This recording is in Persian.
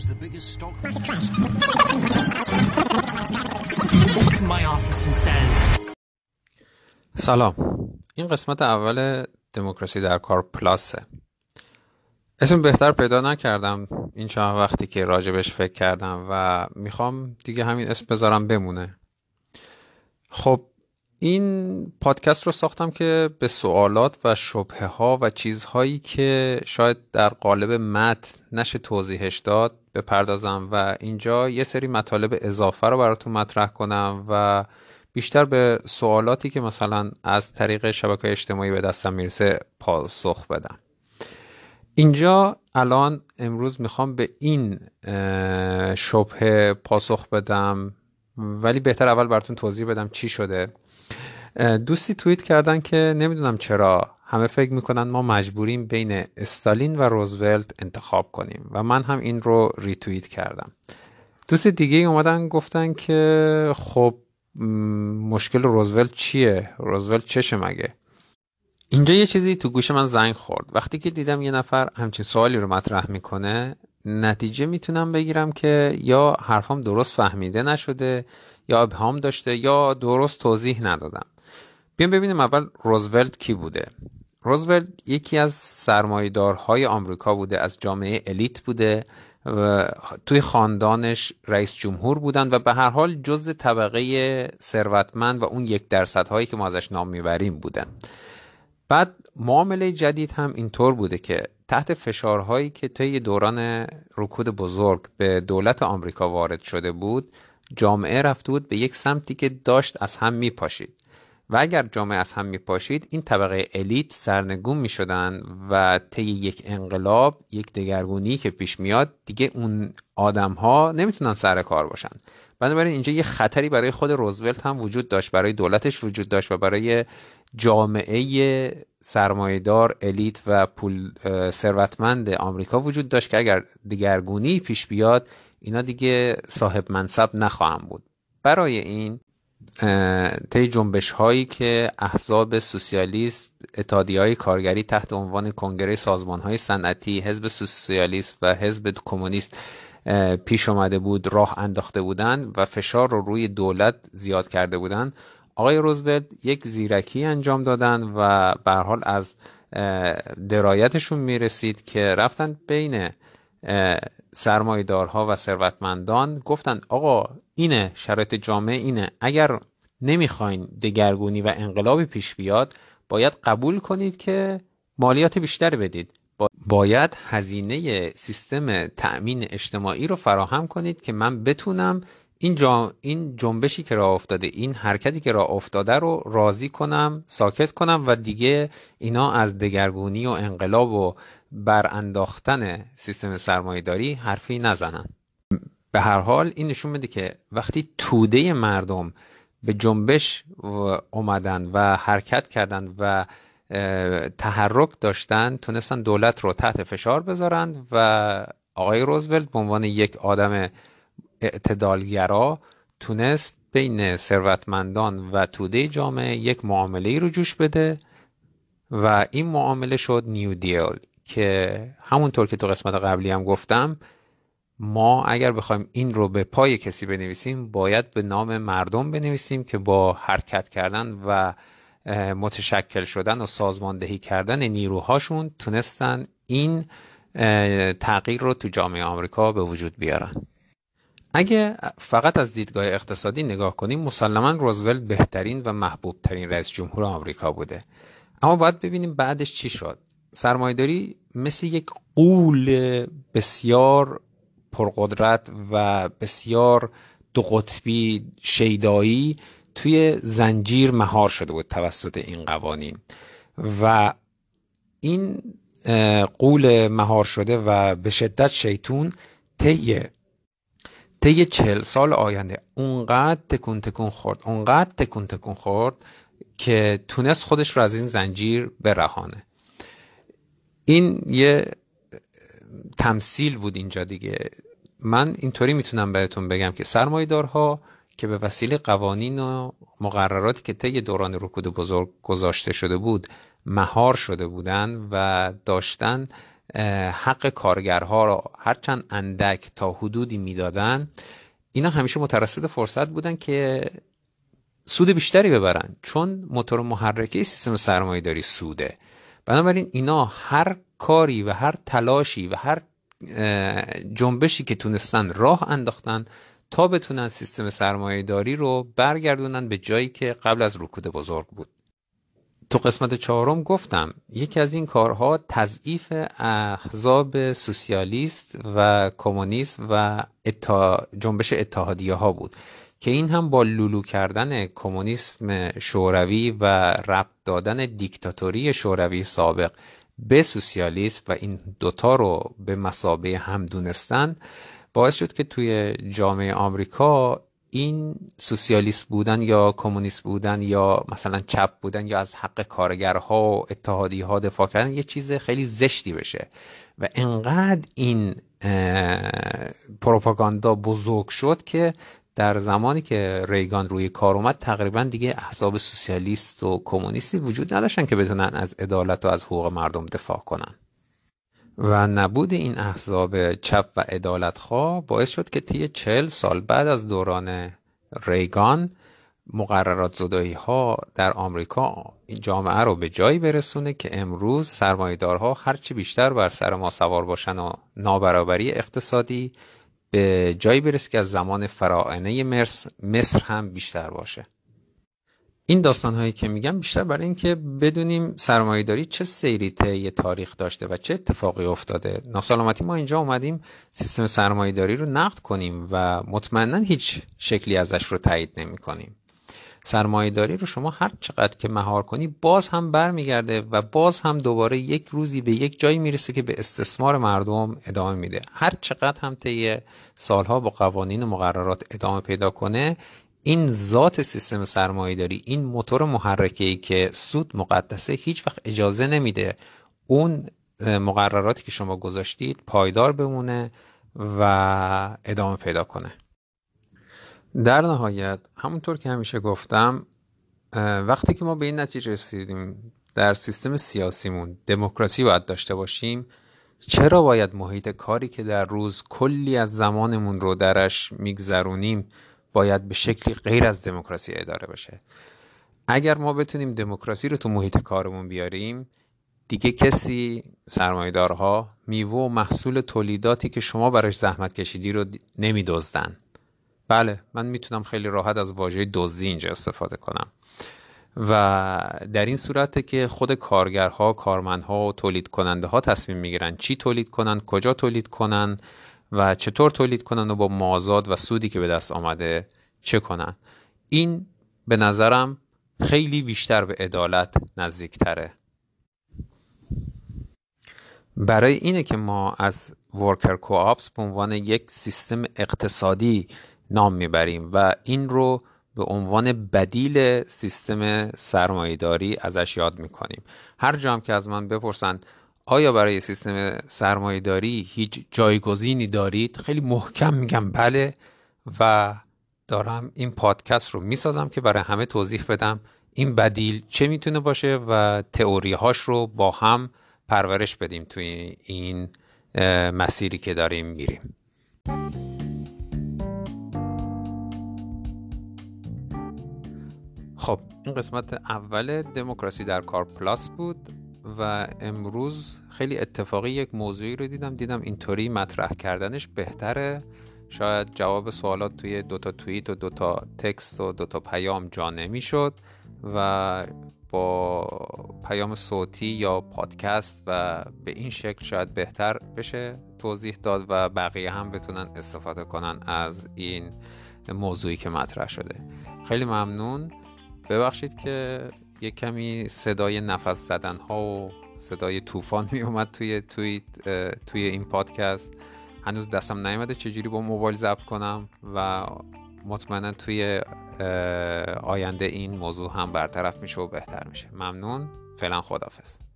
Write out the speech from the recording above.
was the biggest stock my office and says سلام. این قسمت اول دموکراسی در کار پلاسه. اسم بهتر پیدا نکردم این چند وقتی که راجبش فکر کردم و می‌خوام دیگه همین اسم بذارم بمونه. خب این پادکست رو ساختم که به سوالات و شبهه ها و چیزهایی که شاید در قالب متن نشه توضیحش داد بپردازم و اینجا یه سری مطالب اضافه رو براتون مطرح کنم و بیشتر به سوالاتی که مثلا از طریق شبکه اجتماعی به دستم می‌رسه پاسخ بدم. اینجا الان امروز می‌خوام به این شبه پاسخ بدم ولی بهتر اول براتون توضیح بدم چی شده. دوستی توییت کردن که نمی‌دونم چرا همه فکر می‌کنن ما مجبوریم بین استالین و روزولت انتخاب کنیم و من هم این رو ریتوییت کردم. دوست دیگه اومدن گفتن که خب مشکل روزولت چیه؟ روزولت چشه مگه؟ اینجا یه چیزی تو گوش من زنگ خورد. وقتی که دیدم یه نفر همچین سوالی رو مطرح می‌کنه نتیجه می‌تونم بگیرم که یا حرفام درست فهمیده نشده یا ابهام داشته یا درست توضیح ندادم. بیام ببینیم اول روزولت کی بوده. روزولت یکی از سرمایدارهای آمریکا بوده از جامعه الیت بوده و توی خاندانش رئیس جمهور بودن و به هر حال جز طبقه ثروتمند و اون یک درصد هایی که ما ازش نام می‌بریم بودن. بعد معامله جدید هم اینطور بوده که تحت فشارهایی که طی دوران رکود بزرگ به دولت آمریکا وارد شده بود جامعه رفته بود به یک سمتی که داشت از هم میپاشید. و اگر جامعه از هم میپاشید این طبقه الیت سرنگون می‌شدن و طی یک انقلاب یک دگرگونی که پیش میاد دیگه اون آدم ها نمی‌تونن سر کار باشن. بنابراین اینجا یه خطری برای خود روزولت هم وجود داشت برای دولتش وجود داشت و برای جامعه سرمایدار الیت و پول ثروتمند آمریکا وجود داشت که اگر دگرگونی پیش بیاد اینا دیگه صاحب منصب نخواهم بود. برای این طی جنبش هایی که احزاب سوسیالیست اتحادی های کارگری تحت عنوان کنگره سازمان های صنعتی حزب سوسیالیست و حزب کمونیست پیش آمده بود راه انداخته بودند و فشار رو روی دولت زیاد کرده بودند آقای روزولت یک زیرکی انجام دادن و به حال از درایتشون می‌رسید که رفتن بین سرمایدارها و ثروتمندان گفتن آقا اینه شرایط جامعه اینه اگر نمی‌خواین دگرگونی و انقلابی پیش بیاد باید قبول کنید که مالیات بیشتر بدید باید هزینه سیستم تأمین اجتماعی رو فراهم کنید که من بتونم این. این جنبشی که راه افتاده این حرکتی که راه افتاده رو راضی کنم ساکت کنم و دیگه اینا از دگرگونی و انقلاب و برانداختن سیستم سرمایهداری حرفی نزنن به هر حال این نشون میده که وقتی توده مردم به جنبش اومدن و حرکت کردند و تحرک داشتن تونستن دولت رو تحت فشار بذارند و آقای روزولت به عنوان یک آدم اعتدالگرا تونست بین ثروتمندان و توده جامعه یک معامله رو جوش بده و این معامله شد نیو دیل که همونطور که تو قسمت قبلی هم گفتم ما اگر بخوایم این رو به پای کسی بنویسیم باید به نام مردم بنویسیم که با حرکت کردن و متشکل شدن و سازماندهی کردن نیروهاشون تونستن این تغییر رو تو جامعه آمریکا به وجود بیارن. اگه فقط از دیدگاه اقتصادی نگاه کنیم مسلما روزولت بهترین و محبوب ترین رئیس جمهور آمریکا بوده. اما باید ببینیم بعدش چی شد. سرمایداری مثل یک قول بسیار پرقدرت و بسیار دو قطبی شیدایی توی زنجیر مهار شده بود توسط این قوانین. و این قول مهار شده و به شدت شیطون طی طی چل سال آینده اونقدر تکون تکون خورد اونقدر تکون تکون خورد که تونست خودش رو از این زنجیر برهانه. این یه تمثیل بود اینجا دیگه. من اینطوری می‌تونم بهتون بگم که سرمایدارها که به وسیله قوانین و مقرراتی که طی دوران رکود بزرگ گذاشته شده بود مهار شده بودن و داشتن حق کارگرها را هرچند اندک تا حدودی می‌دادن اینا همیشه مترصد فرصت بودن که سود بیشتری ببرن. چون موتور محرکه سیستم سرمایه داری سوده. بنابراین اینا هر کاری و هر تلاشی و هر جنبشی که تونستن راه انداختن تا بتونن سیستم سرمایه داری رو برگردونن به جایی که قبل از رکود بزرگ بود. تو قسمت چهارم گفتم یکی از این کارها تضعیف احزاب سوسیالیست و کمونیست و جنبش اتحادیه ها بود. که این هم با لولو کردن کمونیسم شوروی و ربط دادن دیکتاتوری شوروی سابق به سوسیالیسم و این دوتا رو به مسابه هم دونستن باعث شد که توی جامعه آمریکا این سوسیالیست بودن یا کمونیست بودن یا مثلا چپ بودن یا از حق کارگرها و اتحادی ها دفاع کردن یه چیز خیلی زشتی بشه و انقدر این پروپاگاندا بزرگ شد که در زمانی که ریگان روی کار اومد تقریبا دیگه احزاب سوسیالیست و کمونیستی وجود نداشتن که بتونن از عدالت و از حقوق مردم دفاع کنن. و نبود این احزاب چپ و عدالتخواه باعث شد که طی چل سال بعد از دوران ریگان مقررات زدایی ها در آمریکا جامعه رو به جایی برسونه که امروز سرمایدارها هرچی بیشتر بر سر ما سوار باشن و نابرابری اقتصادی به جایی برسه که از زمان فراعنه مصر هم بیشتر باشه. این داستان هایی که میگم بیشتر برای اینکه بدونیم سرمایهداری چه سیری طی تاریخ داشته و چه اتفاقی افتاده. ناسلامتی ما اینجا اومدیم سیستم سرمایهداری رو نقد کنیم و مطمئنا هیچ شکلی ازش رو تایید نمی کنیم سرمایهداری رو شما هر چقدر که مهار کنی باز هم برمیگرده و باز هم دوباره یک روزی به یک جایی می‌رسه که به استثمار مردم ادامه میده. هر چقدر هم طی سالها با قوانین و مقررات ادامه پیدا کنه این ذات سیستم سرمایه داری این موتور محرکه ای که سود مقدسه هیچ وقت اجازه نمیده اون مقرراتی که شما گذاشتید پایدار بمونه و ادامه پیدا کنه. در نهایت همونطور که همیشه گفتم وقتی که ما به این نتیجه رسیدیم در سیستم سیاسیمون دموکراسی باید داشته باشیم چرا باید محیط کاری که در روز کلی از زمانمون رو درش میگذرونیم باید به شکلی غیر از دموکراسی اداره بشه؟ اگر ما بتونیم دموکراسی رو تو محیط کارمون بیاریم دیگه کسی سرمایدارها میوه و محصول تولیداتی که شما براش زحمت کشیدی رو نمیدزدن. بله من می‌تونم خیلی راحت از واژه دزدی اینجا استفاده کنم. و در این صورته که خود کارگرها کارمندها و تولید کننده ها تصمیم می‌گیرن چی تولید کنن کجا تولید کنن و چطور تولید کنن و با مازاد و سودی که به دست آمده چه کنن. این به نظرم خیلی بیشتر به عدالت نزدیکتره. برای اینه که ما از ورکر کوآپس به عنوان یک سیستم اقتصادی نام می‌بریم و این رو به عنوان بدیل سیستم سرمایهداری ازش یاد می‌کنیم. هر جام که از من بپرسن آیا برای سیستم سرمایهداری هیچ جایگزینی دارید؟ خیلی محکم میگم بله. و دارم این پادکست رو می‌سازم که برای همه توضیح بدم این بدیل چه می‌تونه باشه و تئوری هاش رو با هم پرورش بدیم توی این مسیری که داریم میریم. خب این قسمت اول دموکراسی در کار پلاس بود و امروز خیلی اتفاقی یک موضوعی رو دیدم. دیدم اینطوری مطرح کردنش بهتره. شاید جواب سوالات توی دوتا توییت و دوتا تکست و دوتا پیام جا نمی‌شد و با پیام صوتی یا پادکست و به این شکل شاید بهتر بشه توضیح داد و بقیه هم بتونن استفاده کنن از این موضوعی که مطرح شده. خیلی ممنون. ببخشید که یه کمی صدای نفس زدن ها و صدای طوفان می اومد توی توی توی این پادکست. هنوز دستم نیومده چجوری با موبایل ضبط کنم و مطمئنا توی آینده این موضوع هم برطرف میشه و بهتر میشه. ممنون. فعلا خدافظ